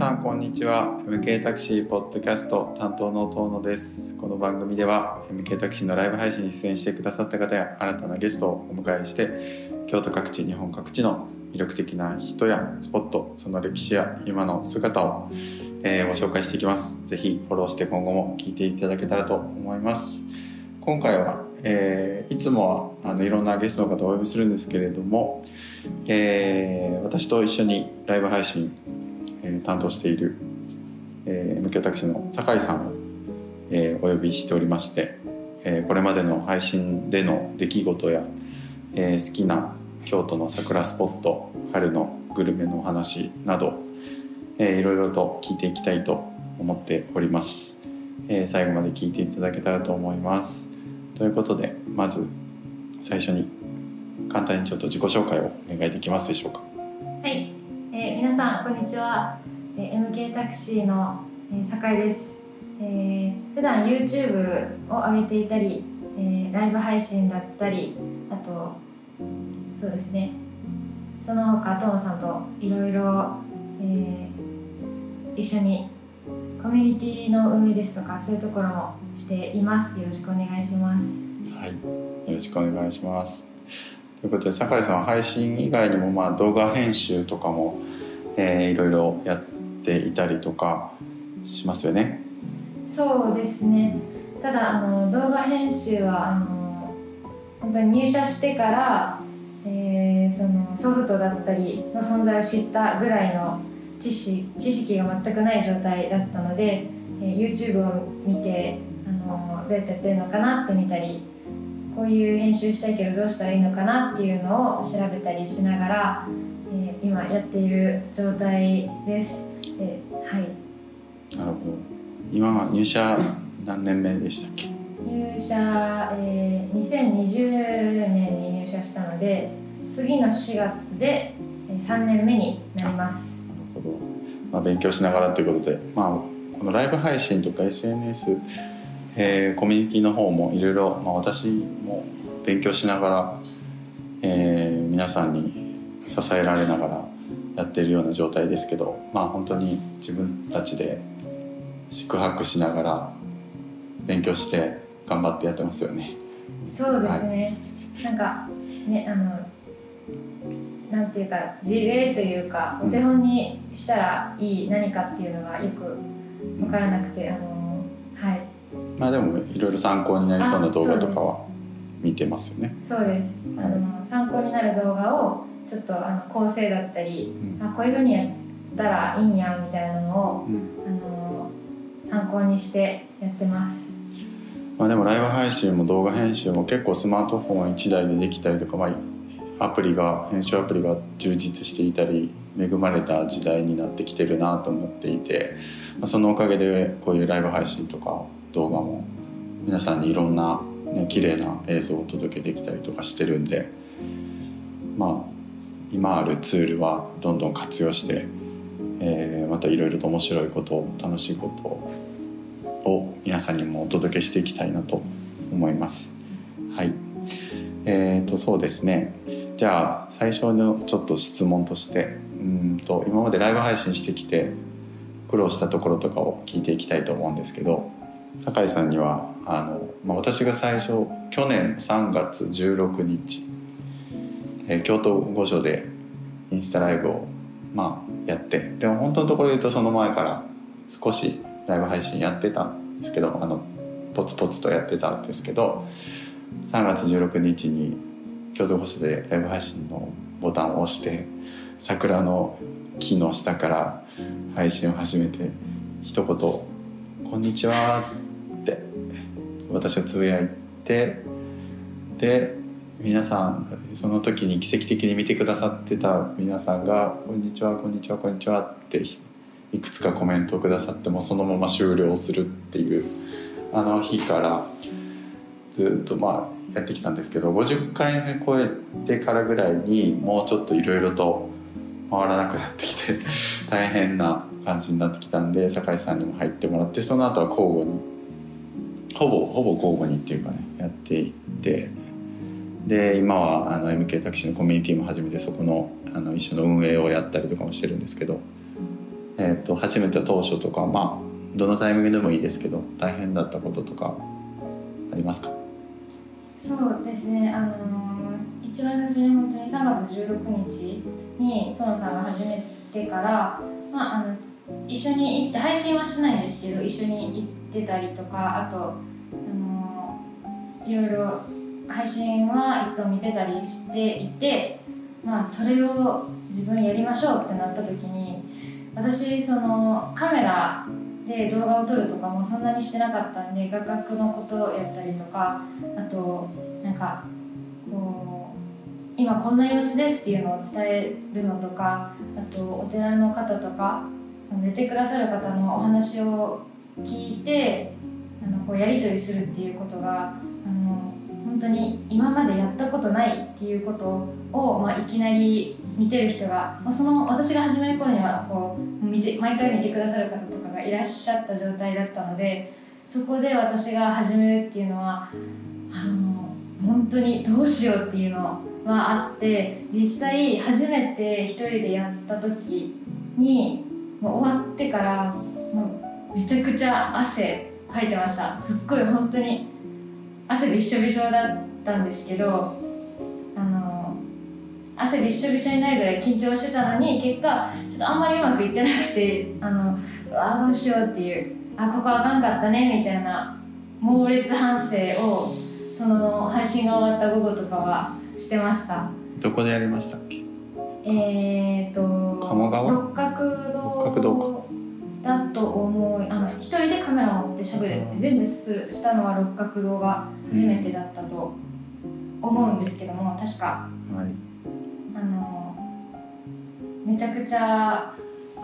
さんこんにちは。MK タクシーポッドキャスト担当の遠野です。この番組では MK タクシーのライブ配信に出演してくださった方や新たなゲストをお迎えして京都各地日本各地の魅力的な人やスポットその歴史や今の姿を、えー、ご紹介していきます。ぜひフォローして今後も聞いていただけたらと思います。今回は、えー、いつもはあのいろんなゲストの方をお呼びするんですけれども、えー、私と一緒にライブ配信え、担当している、えー、MK タクシーの酒井さんを、え、お呼びしておりまして、え、これまでの配信での出来事や、え、好きな京都の桜スポット春のグルメのお話など、えー、いろいろと聞いていきたいと思っております、え、最後まで聞いていただけたらと思います。ということでまず最初に簡単にちょっと自己紹介をお願いできますでしょうか、さんこんにちは、えー、MK タクシーの、えー、酒井です、えー、普段 YouTube を上げていたり、えー、ライブ配信だったりあとそうですね。その他トモさんといろいろ一緒にコミュニティの運営ですとかそういうところもしています。よろしくお願いします。はい。よろしくお願いします。ということで酒井さんは配信以外にもまあ動画編集とかも、えー、いろいろやっていたりとかしますよね。そうですね。ただあの動画編集はあの本当に入社してから、えー、そのソフトだったりの存在を知ったぐらいの知識知識が全くない状態だったので、えー、YouTube を見てあのどうやってやってるのかなって見たりこういう編集したいけどどうしたらいいのかなっていうのを調べたりしながら、えー、今やっている状態です。えー、はい。なるほど。今入社何年目でしたっけ？入社、えー、2020年に入社したので次の4月で3年目になります。なるほど、まあ、勉強しながらということで、まあ、このライブ配信とか SNS えー、コミュニティの方もいろいろ私も勉強しながら、えー、皆さんに支えられながらやっているような状態ですけどまあ本当に自分たちで宿泊しながら勉強して頑張ってやってますよね。そうですね、はい、なんかねあのなんていうか事例というかお手本にしたらいい何かっていうのがよく分からなくて、あのはいまあでもいろいろ参考になりそうな動画とかは見てますよね。そうです、あの参考になる動画をちょっとあの構成だったり、うん、あこういうふうにやったらいいんやみたいなのを、うん、あの参考にしてやってます。まあでもライブ配信も動画編集も結構スマートフォン1台でできたりとか、まあ、アプリが編集アプリが充実していたり恵まれた時代になってきてるなと思っていて、まあ、そのおかげでこういうライブ配信とか動画も皆さんにいろんな、ね、綺麗な映像をお届けできたりとかしてるんでまあ今あるツールはどんどん活用して、えー、またいろいろと面白いこと楽しいことを皆さんにもお届けしていきたいなと思います。はいえーとそうですねじゃあ最初のちょっと質問としてうんと今までライブ配信してきて苦労したところとかを聞いていきたいと思うんですけど酒井さんにはあの、まあ、私が最初去年3月16日、えー、京都御所でインスタライブを、まあ、やってでも本当のところで言うとその前から少しライブ配信やってたんですけどあのポツポツとやってたんですけど3月16日に京都御所でライブ配信のボタンを押して桜の木の下から配信を始めて一言「こんにちは」私はつぶやいてで皆さんその時に奇跡的に見てくださってた皆さんが「こんにちはこんにちはこんにちは」っていくつかコメントをくださってもそのまま終了するっていうあの日からずっとまあやってきたんですけど50回目超えてからぐらいにもうちょっといろいろと回らなくなってきて 大変な感じになってきたんで酒井さんにも入ってもらってその後は交互にほぼほぼ交互にっていうかねやっていってで今はあの MK タクシーのコミュニティも始めてそこのあの一緒の運営をやったりとかもしてるんですけど、えー、と初めて当初とかまあどのタイミングでもいいですけど大変だったこととかありますか？そうですね。あのー、一番初に本当に3月16日にトノさんが始めてからまああの一緒に行って配信はしないんですけど一緒に行って出たりとかあとあの、いろいろ配信はいつも見てたりしていてまあそれを自分やりましょうってなった時に私そのカメラで動画を撮るとかもそんなにしてなかったんで画角のことをやったりとかあとなんかこう今こんな様子ですっていうのを伝えるのとかあとお寺の方とかその出てくださる方のお話を聞いてあのこうやり取りするっていうことがあの本当に今までやったことないっていうことを、まあ、いきなり見てる人が、まあ、その私が始める頃にはこう見て毎回見てくださる方とかがいらっしゃった状態だったのでそこで私が始めるっていうのはあの本当にどうしようっていうのはあって実際初めて一人でやった時にもう終わってからもうめちゃくちゃ汗かいてました。すっごい本当に汗びっしょびしょだったんですけどあの汗びっしょびしょになるぐらい緊張してたのに結果ちょっとあんまりうまくいってなくてあのあどうしようっていうあここあかんかったねみたいな猛烈反省をその配信が終わった午後とかはしてました。どこでやりましたっけ？えっ、ー、と鴨川？六角堂だと思う。あの一人でカメラ持ってしゃべるって全部するしたのは六角堂が初めてだったと思うんですけども、確か、はい、あのめちゃくちゃ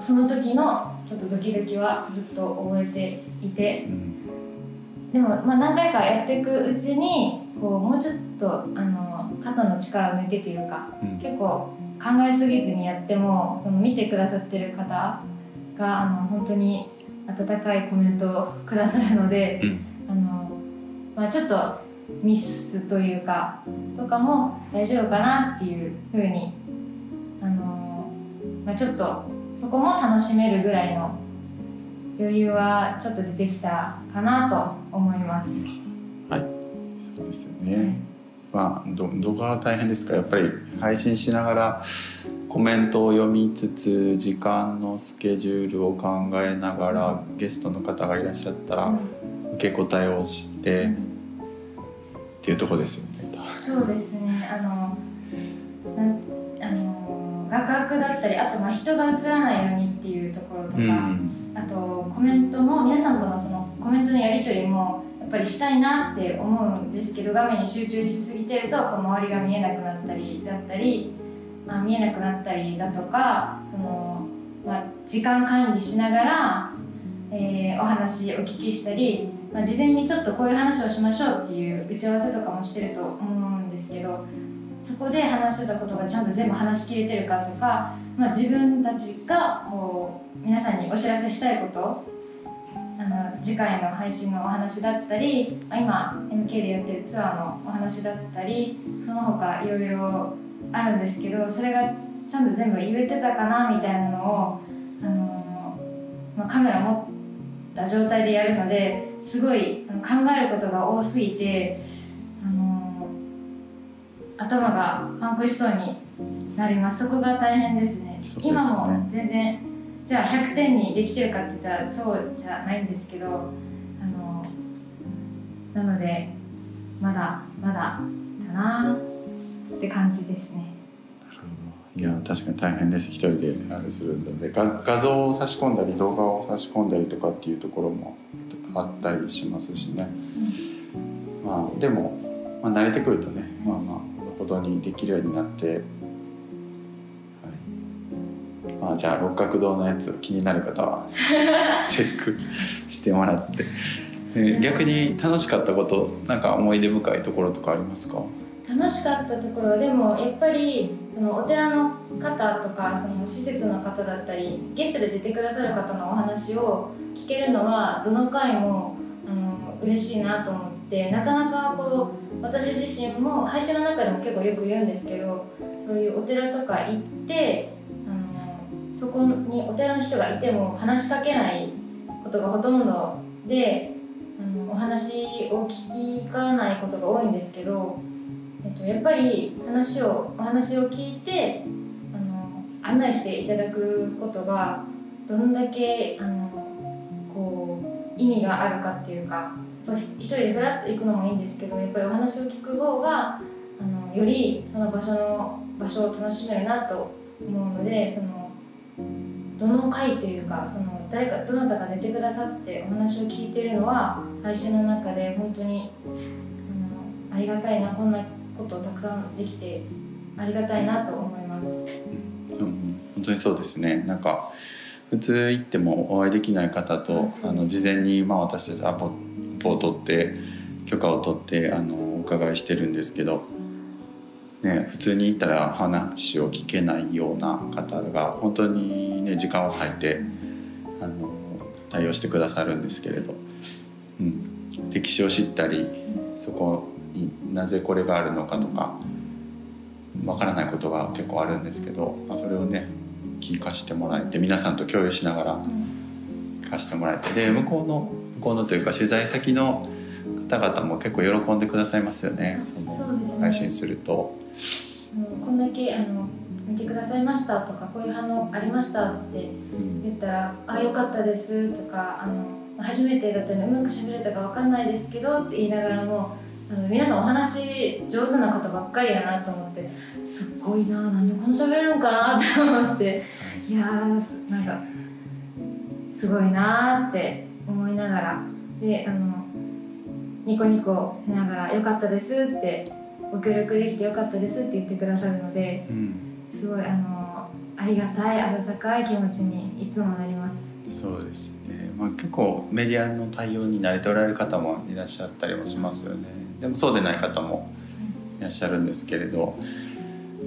その時のちょっとドキドキはずっと覚えていて、うん、でも、まあ、何回かやっていくうちにこうもうちょっとあの肩の力を抜いてというか、うん、結構考えすぎずにやってもその見てくださってる方があの本当に温かいコメントをくださるので、うん、あのまあ、ちょっとミスというかとかも大丈夫かなっていうふうにあの、まあ、ちょっとそこも楽しめるぐらいの余裕はちょっと出てきたかなと思います。はい、そうですよね。はいまあ、ど動画は大変ですか？やっぱり配信しながらコメントを読みつつ時間のスケジュールを考えながらゲストの方がいらっしゃったら受け答えをして、うん、っていうとこですよね。そうですね。あのあの画角だったりあとまあ人が映らないようにっていうところとか、うん、あとコメントも皆さんとのそのコメントのやり取りもやっぱりしたいなって思うんですけど画面に集中しすぎてるとこう周りが見えなくなったりだったり、まあ、見えなくなったりだとかその、まあ、時間管理しながら、えー、お話お聞きしたり、まあ、事前にちょっとこういう話をしましょうっていう打ち合わせとかもしてると思うんですけどそこで話してたことがちゃんと全部話しきれてるかとか、まあ、自分たちがこう皆さんにお知らせしたいことあの次回の配信のお話だったり今 MK でやってるツアーのお話だったりその他いろいろあるんですけどそれがちゃんと全部言えてたかなみたいなのを、あのまあ、カメラ持った状態でやるのですごい考えることが多すぎて、あの頭がパンクしそうになりますそこが大変ですね。すね今も全然じゃあ100点にできてるかって言ったらそうじゃないんですけどあのなのでまだまだだなって感じですね。いや確かに大変です。一人であれするので。画画像を差し込んだり動画を差し込んだりとかっていうところもあったりしますしね、うん、まあでも、まあ、慣れてくるとね、まあまあほどにできるようになってまあ、じゃあ六角堂のやつ気になる方は チェックしてもらって。逆に楽しかったことなんか思い出深いところとかありますか？楽しかったところでもやっぱりそのお寺の方とかその施設の方だったりゲストで出てくださる方のお話を聞けるのはどの回もあの嬉しいなと思ってなかなかこう私自身も配信の中でも結構よく言うんですけどそういうお寺とか行ってそこにお寺の人がいても話しかけないことがほとんどであのお話を聞かないことが多いんですけど、えっと、やっぱり話をお話を聞いてあの案内していただくことがどんだけあのこう意味があるかっていうか一人でフラッと行くのもいいんですけどやっぱりお話を聞く方があのよりその場所の場所を楽しめるなと思うのでそのどの回というかその誰かどなたか出てくださってお話を聞いてるのは配信の中で本当にあのありがたいなこんなことをたくさんできてありがたいなと思います。うん、本当にそうですね。なんか普通行ってもお会いできない方とあの事前に、まあ、私たちアポを取って許可を取ってあのお伺いしてるんですけどね、普通に行ったら話を聞けないような方が本当にね時間を割いてあの対応してくださるんですけれど、うん、歴史を知ったりそこになぜこれがあるのかとかわからないことが結構あるんですけど、まあ、それをね聞かせてもらえて皆さんと共有しながら聞かせてもらえてで向こうの向こうのというか取材先の方々も結構喜んでくださいますよね。その配信すると。こんだけあの見てくださいましたとかこういう反応ありましたって言ったら「あよかったです」とかあの「初めてだったのでうまくしゃべれたか分かんないですけど」って言いながらもあの皆さんお話上手な方ばっかりやなと思ってすっごいななんでこんな喋れるのかなと思ってい。やーなんかすごいなって思いながらであのニコニコしながら「よかったです」ってご協力できてよかったですって言ってくださるので、うん、すごいあのありがたい温かい気持ちにいつもなります。そうですね、まあ、結構メディアの対応に慣れておられる方もいらっしゃったりもしますよね。でもそうでない方もいらっしゃるんですけれど、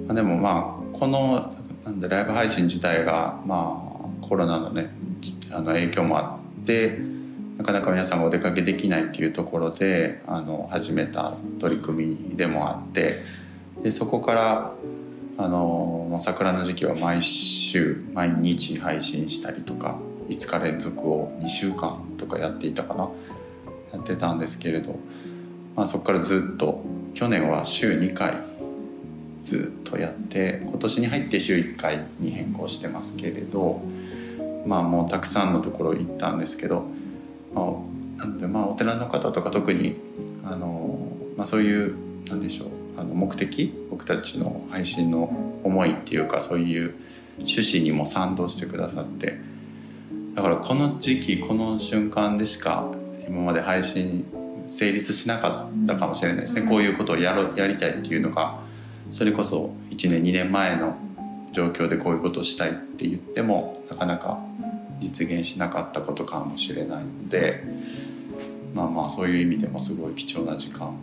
まあ、でもまあこのなんでライブ配信自体がまあコロナのねあの影響もあってなかなか皆さんがお出かけできないっていうところであの始めた取り組みでもあってでそこからあの桜の時期は毎週毎日配信したりとか5日連続を2週間とかやっていたかなやってたんですけれど、まあ、そこからずっと去年は週2回ずっとやって今年に入って週1回に変更してますけれどまあもうたくさんのところ行ったんですけどまあ、なのでまあお寺の方とか特にあの、まあ、そういうなんでしょうあの目的僕たちの配信の思いっていうかそういう趣旨にも賛同してくださって。だからこの時期この瞬間でしか今まで配信成立しなかったかもしれないですね、こういうことをやろやりたいっていうのがそれこそ1年2年前の状況でこういうことをしたいって言ってもなかなか実現しなかったことかもしれないのでまあまあそういう意味でもすごい貴重な時間。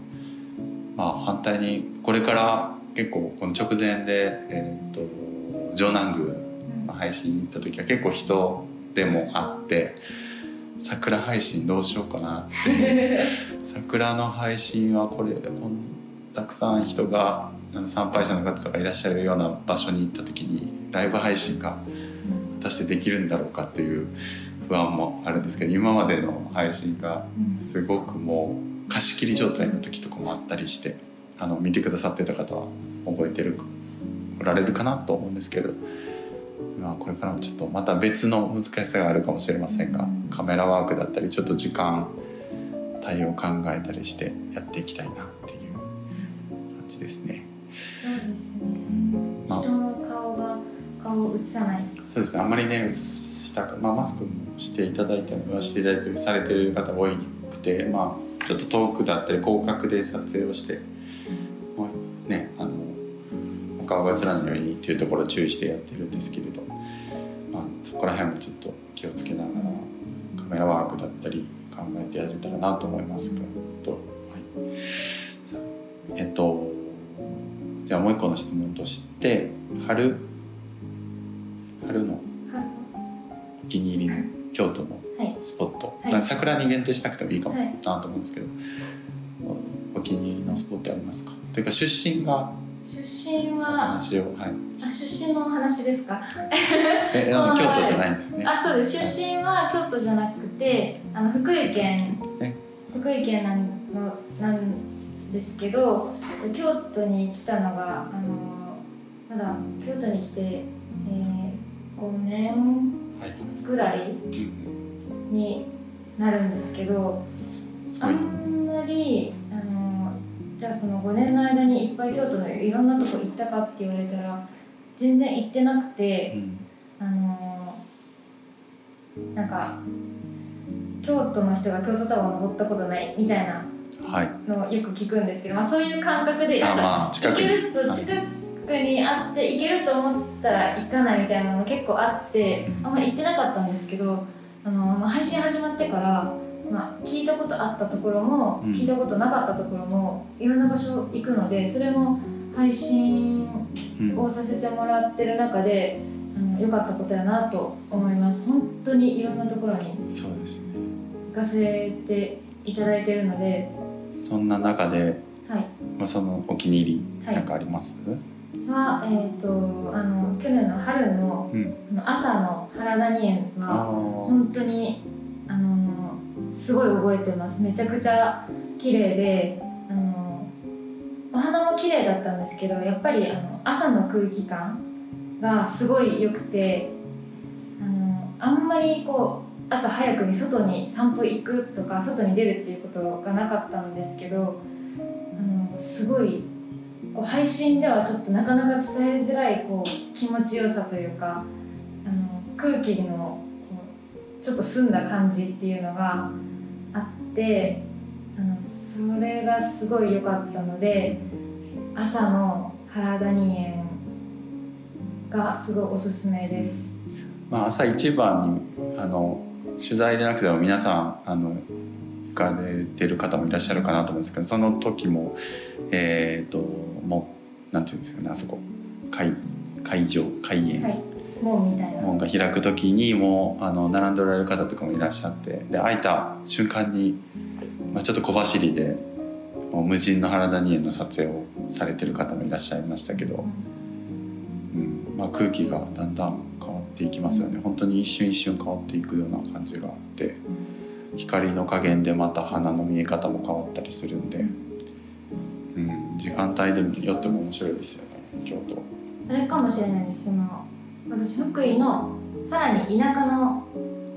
まあ反対にこれから結構この直前で、えーと、城南宮配信に行った時は結構人でもあって桜配信どうしようかなって。桜の配信はこれたくさん人が参拝者の方とかいらっしゃるような場所に行った時にライブ配信が果たしてできるんだろうかっていう不安もあるんですけど今までの配信がすごくもう貸し切り状態の時とかもあったりしてあの見てくださってた方は覚えてるおられるかなと思うんですけど、まあ、これからもちょっとまた別の難しさがあるかもしれませんがカメラワークだったりちょっと時間対応考えたりしてやっていきたいなっていう感じですね。そうですね、まあ、顔を映さない。そうですね。あんまりね映したか、まあ、マスクもしていただいてはしていただいてされてる方多くてまあちょっと遠くだったり広角で撮影をして、ねあのお顔が映らないようにっていうところを注意してやってるんですけれど、まあ、そこら辺もちょっと気をつけながらカメラワークだったり考えてやれたらなと思いますけど、はい、えっとじゃあもう一個の質問として春春のお気に入りの京都のスポット、はい、桜に限定しなくてもいいかもなと思うんですけど、はい、お気に入りのスポットありますか？というか出身が出身おは話をはい。あ出身のお話ですか？えあの はい京都じゃないんですね。あそうです。出身は京都じゃなくてあの福井県。ね福井県なんのなんですけど京都に来たのがあのまだ京都に来て、えー、5年はいぐらいうんになるんですけどあんまりあのじゃあその5年の間にいっぱい京都のいろんなとこ行ったかって言われたら全然行ってなくて。うんあのなんか京都の人が京都タワー登ったことないみたいなはいのをよく聞くんですけど、まあ、そういう感覚でまあ近くに行けるとはい近くにあって行けると思ったら行かないみたいなのが結構あってあんまり行ってなかったんですけどあの、まあ、配信始まってから、まあ、聞いたことあったところも、うん。聞いたことなかったところもいろんな場所行くのでそれも配信うん。をさせてもらってる中で良かったことやなと思います。本当にいろんなところにそうですね。行かせていただいてるので、そんな中で、はい、まあ、そのお気に入りはい。なんかあります、は、えー、とあの去年の春の朝の原谷園あはあ本当にあのすごい覚えてます。めちゃくちゃ綺麗であのお花も綺麗だったんですけどやっぱりあの朝の空気感がすごい良くてあのあんまりこう朝早くに外に散歩行くとか外に出るっていうことがなかったんですけどあのすごいこう配信ではちょっとなかなか伝えづらいこう気持ちよさというかあの空気のちょっと澄んだ感じっていうのがあってあのそれがすごい良かったので朝の原谷園がすごいおすすめです。まあ、朝一番にあの取材でなくても皆さんあの行かれてる方もいらっしゃるかなと思うんですけどその時もえっ、ともうなんていうんですかねあそこ。会会場開演、はい、もうみたいな。門が開く時にもうあの並んでおられる方とかもいらっしゃって。で開いた瞬間に、まあ、ちょっと小走りでもう無人の原谷園の撮影をされてる方もいらっしゃいましたけど、うん。まあ、空気がだんだん変わっていきますよね。本当に一瞬一瞬変わっていくような感じがあって。光の加減でまた花の見え方も変わったりするんで、うん、時間帯でよっても面白いですよね京都。あれかもしれないですその私福井のさらに田舎の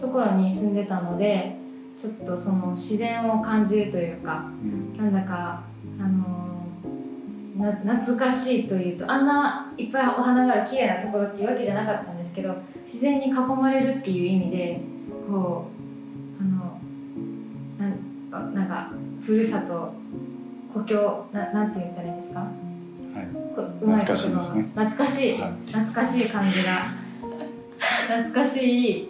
ところに住んでたのでちょっとその自然を感じるというかうんなんだかあのーな懐かしいというとあんないっぱいお花がある綺麗なところっていうわけじゃなかったんですけど自然に囲まれるっていう意味でこうあのなんあなんかふるさと故郷ななんて言ったらいいんですか？はい。懐かしいですね。懐かしい、はい。懐かしい感じが 懐かしい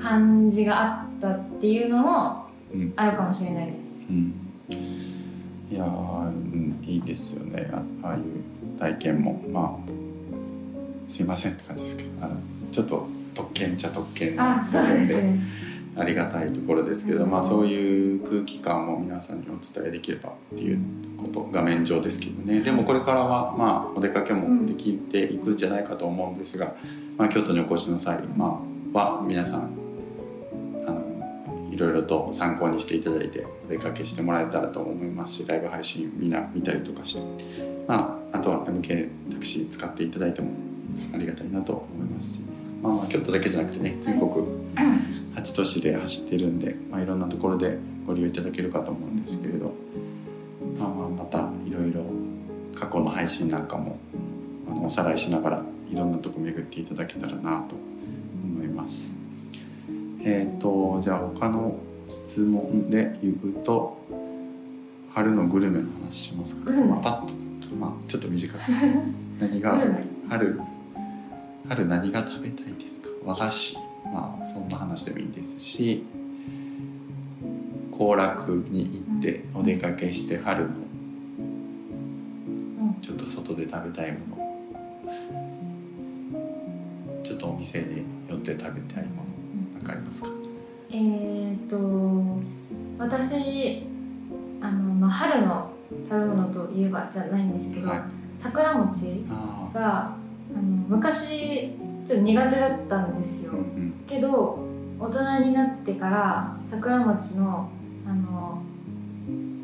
感じがあったっていうのもうん。あるかもしれないです。うん、いやー、うん、いいですよね。あああいう体験も。まあすいませんって感じですけどあのちょっと特権っちゃ特権なあ、そうですね。ありがたいところですけど、まあ、そういう空気感を皆さんにお伝えできればっていうこと画面上ですけどね。でもこれからはまあお出かけもできていくんじゃないかと思うんですが、まあ、京都にお越しの際、まあ、は皆さんあのいろいろと参考にしていただいてお出かけしてもらえたらと思いますしライブ配信みんな見たりとかして、まあ、あとは MK タクシー使っていただいてもありがたいなと思いますし、まあ、まあ京都だけじゃなくてね全国8都市で走ってるんで、まあ、いろんなところでご利用いただけるかと思うんですけれど、まあ、まあまたいろいろ過去の配信なんかもあのおさらいしながらいろんなとこ巡っていただけたらなと思います。えっ、とじゃあ他の質問で言うと春のグルメの話しますか、まあ、パッと、まあ、ちょっと短く。何が春？春何が食べたいですか？和菓子。まあそんな話でもいいですし行楽に行ってお出かけして春のうん。ちょっと外で食べたいもの。ちょっとお店に寄って食べたいものなんかありますか？えー、と私あの、まあ、春の食べ物といえばじゃないんですけど、はい。桜餅あが昔ちょっと苦手だったんですよ、あうんうん。けど大人になってから桜餅のあの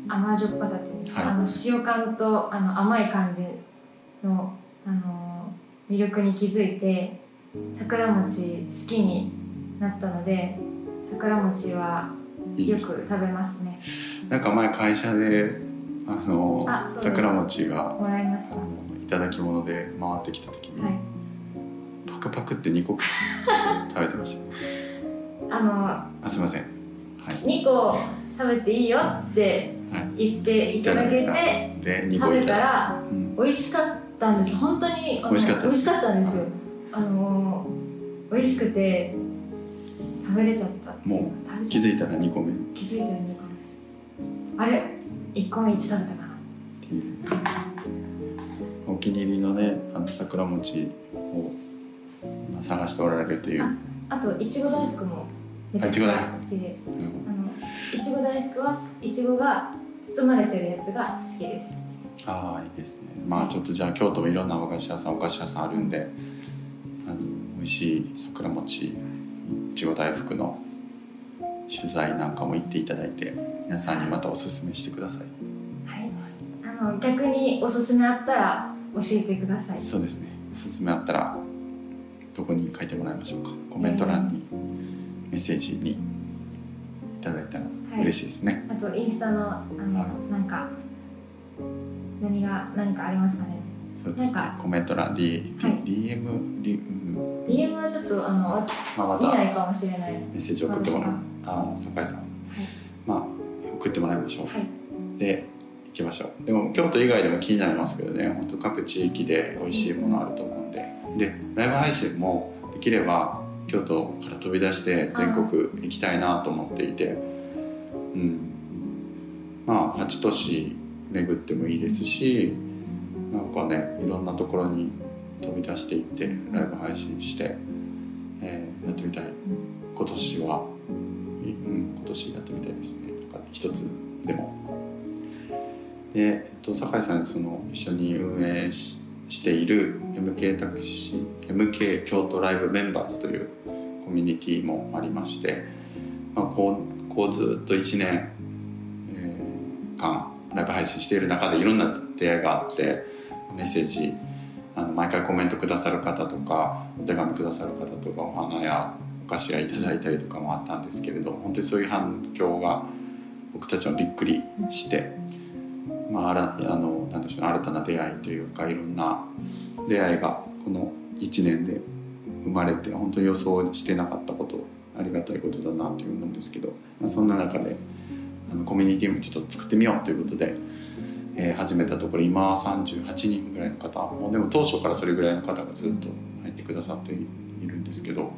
甘じょっぱさっていうんですか、はい。あの塩感とあの甘い感じのあの魅力に気づいて桜餅好きになったので桜餅はいよく食べますね。なんか前会社であのあ桜餅がもらいました。いただき物で回ってきた時に、はいパクパクって2個食べてました。あのあすいません。はい。2個食べていいよってはい言っていただけて、で2食べたらうん。美味しかったんです。本当に美味しかった美味しかったんですよ。あの美味しくて食べれちゃった。も食べちゃっ気づいたら2個目。っ気づいたら2個目。あれ？1個目いつ食べたかな。ていう。お気に入りのねあの桜餅を今探しておられるという、ああといちご大福もめちゃくちゃ好きで。いちご大福。はいちごが包まれてるやつが好きです。ああいいですね。まあちょっとじゃあ京都もいろんな和菓子屋さんお菓子屋さんあるんであの美味しい桜餅いちご大福の取材なんかも行っていただいて皆さんにまたおすすめしてください。はい。あの逆におすすめあったら教えてください。そうですね。おすすめあったらどこに書いてもらいましょうか。コメント欄にメッセージにいただいたらはい。嬉しいですね、あとインスタのあの、はなんか何が何かありますかね。そうですね。コメント欄 D、はい。DM、D うん、DM はちょっとあのまあ、また見ないかもしれない。メッセージ送ってもらう。私ああ酒井さん、まあ送ってもらいましょう、はい。で行きましょう。でも京都以外でも気になりますけどね。本当各地域で美味しいものあると思う。んでライブ配信もできれば京都から飛び出して全国行きたいなと思っていてうん。まあ8都市巡ってもいいですしなんかねいろんなところに飛び出していってライブ配信して、えーやってみたい。今年は、うん、今年やってみたいですね。なんか一つでも。で、えっと、酒井さんその一緒に運営してしている MK タクシー MK 京都ライブメンバーズというコミュニティもありまして、まあ、こうこうずっと1年、えー間ライブ配信している中でいろんな出会いがあってメッセージあの毎回コメントくださる方とかお手紙くださる方とかお花やお菓子がいただいたりとかもあったんですけれど本当にそういう反響が僕たちはびっくりして、まあ、あらあのなんでしょう新たな出会いというかいろんな出会いがこの1年で生まれて本当に予想してなかったことありがたいことだなという思うんですけど、まあ、そんな中であのコミュニティもちょっと作ってみようということで、えー始めたところ今は38人ぐらいの方もうでも当初からそれぐらいの方がずっと入ってくださっているんですけど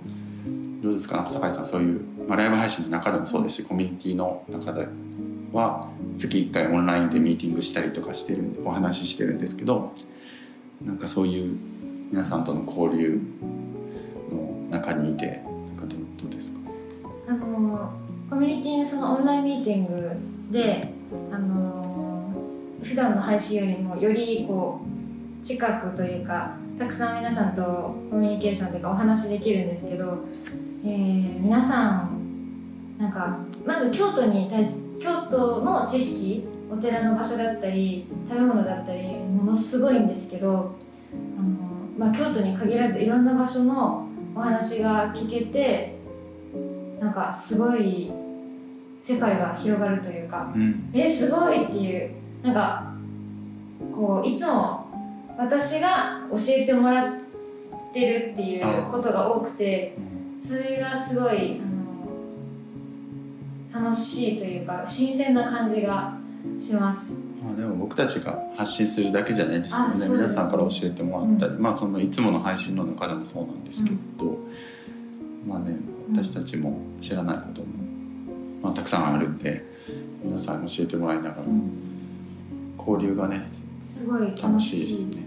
どうですか？なんか酒井さんそういう、まあ、ライブ配信の中でもそうですしコミュニティの中では月1回オンラインでミーティングしたりとかしてるんでお話ししてるんですけどなんかそういう皆さんとの交流の中にいてなんかどうどうですか？あのコミュニティのそのオンラインミーティングであの普段の配信よりもよりこう近くというかたくさん皆さんとコミュニケーションというかお話できるんですけど、えー皆さんなんかまず京都に対す京都の知識お寺の場所だったり食べ物だったりものすごいんですけどあの、まあ、京都に限らずいろんな場所のお話が聞けてなんかすごい世界が広がるというかうん。えすごいっていうなんかこういつも私が教えてもらってるっていうことが多くてそれがすごいあの楽しいというか新鮮な感じがします。まあ、でも僕たちが発信するだけじゃないですよね。皆さんから教えてもらったり、まあそのいつもの配信の中でもそうなんですけど、まあね私たちも知らないことも、まあ、たくさんあるんで皆さんに教えてもらいながら交流がねすごい楽楽しいしいですね。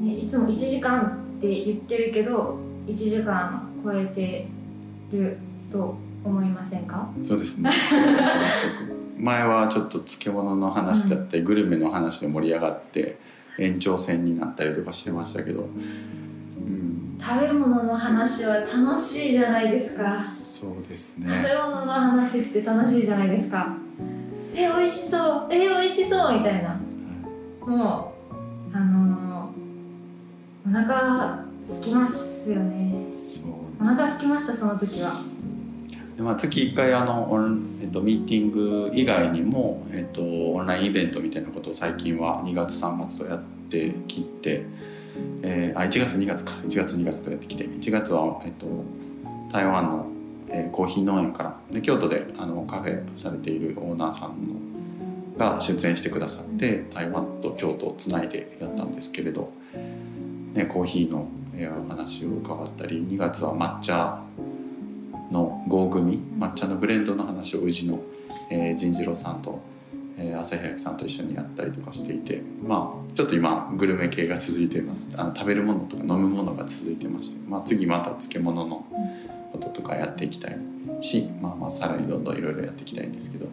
ね、いつも1時間って言ってるけど1時間超えてると思いませんか？そうですね。前はちょっと漬物の話だったり、グルメの話で盛り上がって延長線になったりとかしてましたけど、うん、食べ物の話は楽しいじゃないですか。そうです食べね物の話って楽しいじゃないですか。え美味しそう。え美味しそうみたいな。もうあのー、お腹空きますよね。お腹空きましたその時は。でまあ、月1回あのオン、えっと、ミーティング以外にも、えっと、オンラインイベントみたいなことを最近は2月3月とやってきて、えー、あ1月2月か。1月2月とやってきて1月は、えっと、台湾の、えーコーヒー農園からで京都であのカフェされているオーナーさんのが出演してくださって台湾と京都をつないでやったんですけれど、ね、コーヒーのえーお話を伺ったり2月は抹茶合組抹茶のブレンドの話を宇治の、えー、仁次郎さんと、えー、朝日さんと一緒にやったりとかしていてまあちょっと今グルメ系が続いています。あの食べるものとか飲むものが続いてまして、まあ、次また漬物のこととかやっていきたいし、まあ、まあさらにどんどんいろいろやっていきたいんですけど、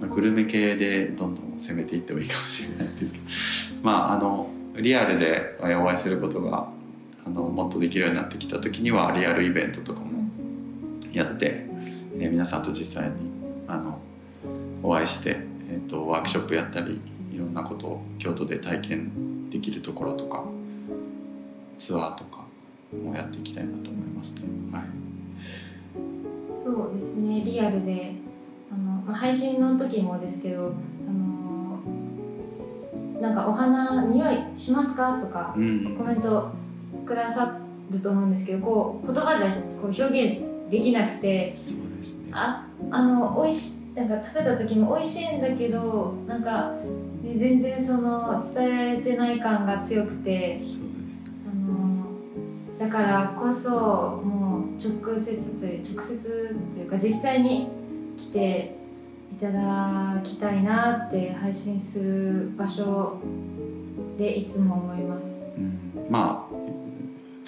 まあ、グルメ系でどんどん攻めていってもいいかもしれないんですけど まああのリアルでお会いすることがあのもっとできるようになってきた時にはリアルイベントとかもやって、えー皆さんと実際にあのお会いして、えー、とワークショップやったりいろんなことを京都で体験できるところとかツアーとかもやっていきたいなと思いますね。はいそうですねリアルであの、まあ、配信の時もですけどあのなんか「お花匂いしますか?」とかうんコメントくださると思うんですけどこう言葉じゃこう表現できなくて。そうですね。ああの美味しなんか食べた時も美味しいんだけどなんか、ね、全然その伝えられてない感が強くて。あのだからこそもう直接という直接というか実際に来ていただきたいなって配信する場所でいつも思います。うん、まあ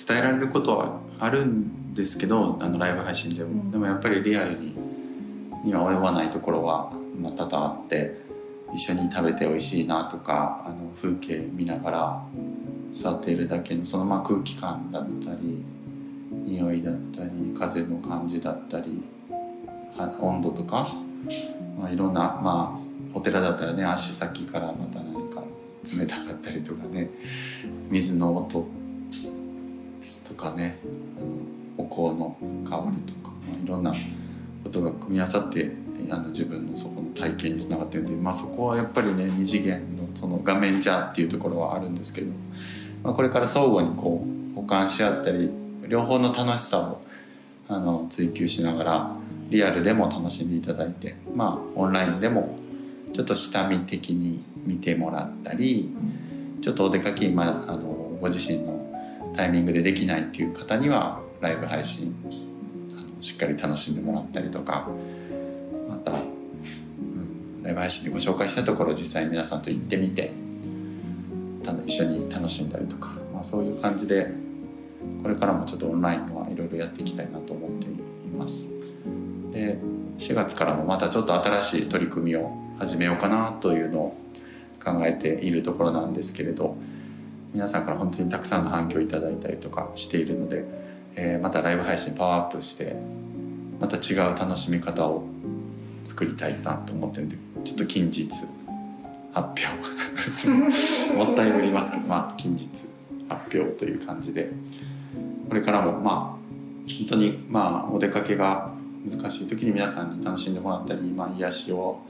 伝えられることはあるんですけどあのライブ配信でも、うん。でもやっぱりリアルにには及ばないところは、まあ、多々あって一緒に食べて美味しいなとかあの風景見ながら座っているだけのそのまあ空気感だったり匂いだったり風の感じだったりは温度とか、まあ、いろんな、まあ、お寺だったらね足先からまた何か冷たかったりとかね水の音とかねあのお香の香りとか、まあ、いろんなことが組み合わさってあの自分のそこの体験につながってるんで、まあ、そこはやっぱりね二次元のその画面じゃっていうところはあるんですけど、まあ、これから相互にこう補完し合ったり両方の楽しさをあの追求しながらリアルでも楽しんでいただいてまあオンラインでもちょっと下見的に見てもらったりちょっとお出かけ今あのご自身のタイミングでできないっていう方にはライブ配信しっかり楽しんでもらったりとかまた、うん、ライブ配信でご紹介したところ実際皆さんと行ってみてた一緒に楽しんだりとか、まあ、そういう感じでこれからもちょっとオンラインはいろいろやっていきたいなと思っています。で4月からもまたちょっと新しい取り組みを始めようかなというのを考えているところなんですけれど皆さんから本当にたくさんの反響をいただいたりとかしているので、えーまたライブ配信パワーアップしてまた違う楽しみ方を作りたいなと思ってるんでちょっと近日発表。もったいぶりますけどまあ近日発表という感じで。これからもまあ本当にまあお出かけが難しい時に皆さんに楽しんでもらったり、まあ、癒しを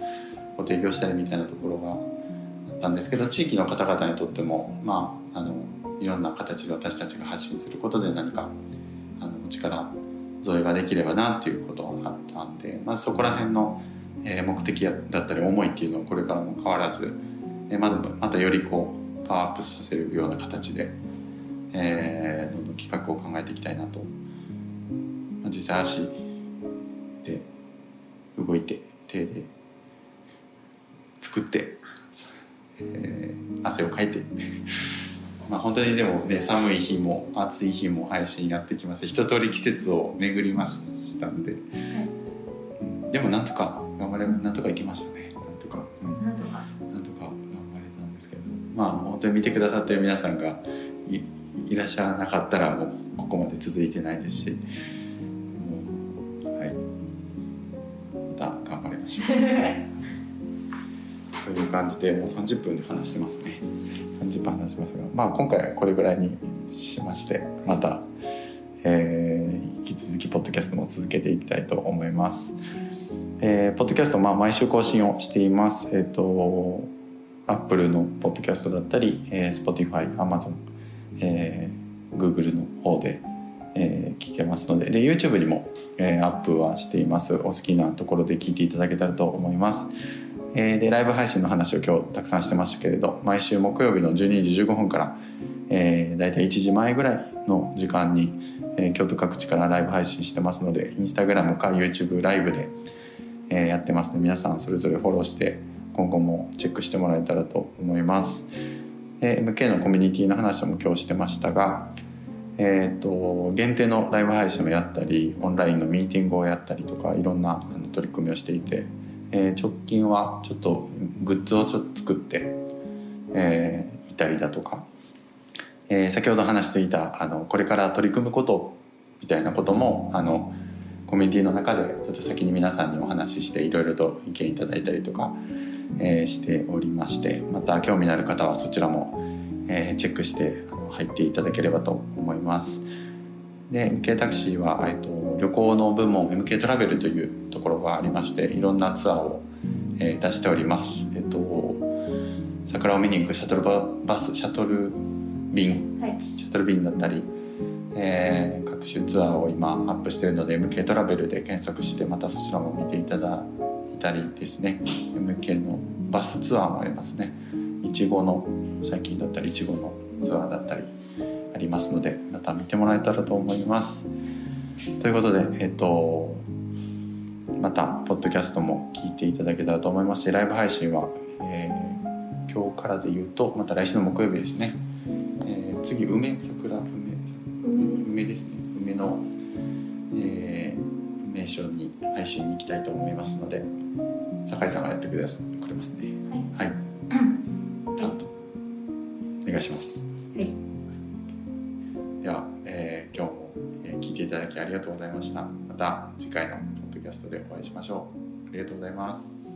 ご提供したりみたいなところがあったんですけど地域の方々にとってもまああのいろんな形で私たちが発信することで何か力添えができればなっていうことがあったんで、まあ、そこら辺の、えー目的だったり思いっていうのをこれからも変わらず、えーまだまたよりこうパワーアップさせるような形で、えーどんどん企画を考えていきたいなと、まあ、実際足で動いて手で作って、えー汗をかいてまあ本当にでもね寒い日も暑い日も配信やってきまして一通り季節を巡りましたんで、うん。でもなんとか頑張れなんとかいきましたね。なんとか、うん。なんとか。なんとか頑張れたんですけど、まあ本当に見てくださってる皆さんがいいらっしゃらなかったらもうここまで続いてないですし、感じでもう30分で話してますね30分話しますがまあ今回はこれぐらいにしましてまた、えー引き続きポッドキャストも続けていきたいと思います。えーポッドキャスト、まあ、毎週更新をしています。えっ、と、Apple のポッドキャストだったり、えー Spotify、Amazon、えー Google の方で、えー聞けますので、で、YouTube にも、えーアップはしています。お好きなところで聞いていただけたらと思います。えーで、ライブ配信の話を今日たくさんしてましたけれど、毎週木曜日の12時15分から、えー、大体1時前ぐらいの時間に、えー京都各地からライブ配信してますので、インスタグラムか YouTube ライブで、えーやってますので皆さんそれぞれフォローして今後もチェックしてもらえたらと思います。えー MK のコミュニティの話も今日してましたが、えー、と限定のライブ配信をやったりオンラインのミーティングをやったりとかいろんなあの取り組みをしていて、えー直近はちょっとグッズをちょっと作って、えーいたりだとか、えー先ほど話していたあのこれから取り組むことみたいなこともあのコミュニティの中でちょっと先に皆さんにお話ししていろいろと意見いただいたりとか、えーしておりましてまた興味のある方はそちらも、えーチェックして入っていただければと思います。で MK タクシーは、えっと、旅行の部門 MK トラベルというところがありましていろんなツアーを、えー出しております。えっと桜を見に行くシャトルババスシャトル便はい。シャトル便だったり、えー各種ツアーを今アップしてるので MK トラベルで検索してまたそちらも見ていただいたりですね。MK のバスツアーもありますね。いちごの最近だったりいちごのツアーだったりありますのでまた見てもらえたらと思います。ということでえっ、とまたポッドキャストも聞いていただけたらと思いますしライブ配信は、えー今日からで言うとまた来週の木曜日ですね、えー次梅桜梅梅ですね。梅の、えー、名所に配信に行きたいと思いますので酒井さんがやってくださくれますね。はい。担当お願いしますきありがとうございました。また次回のポッドキャストでお会いしましょう。ありがとうございます。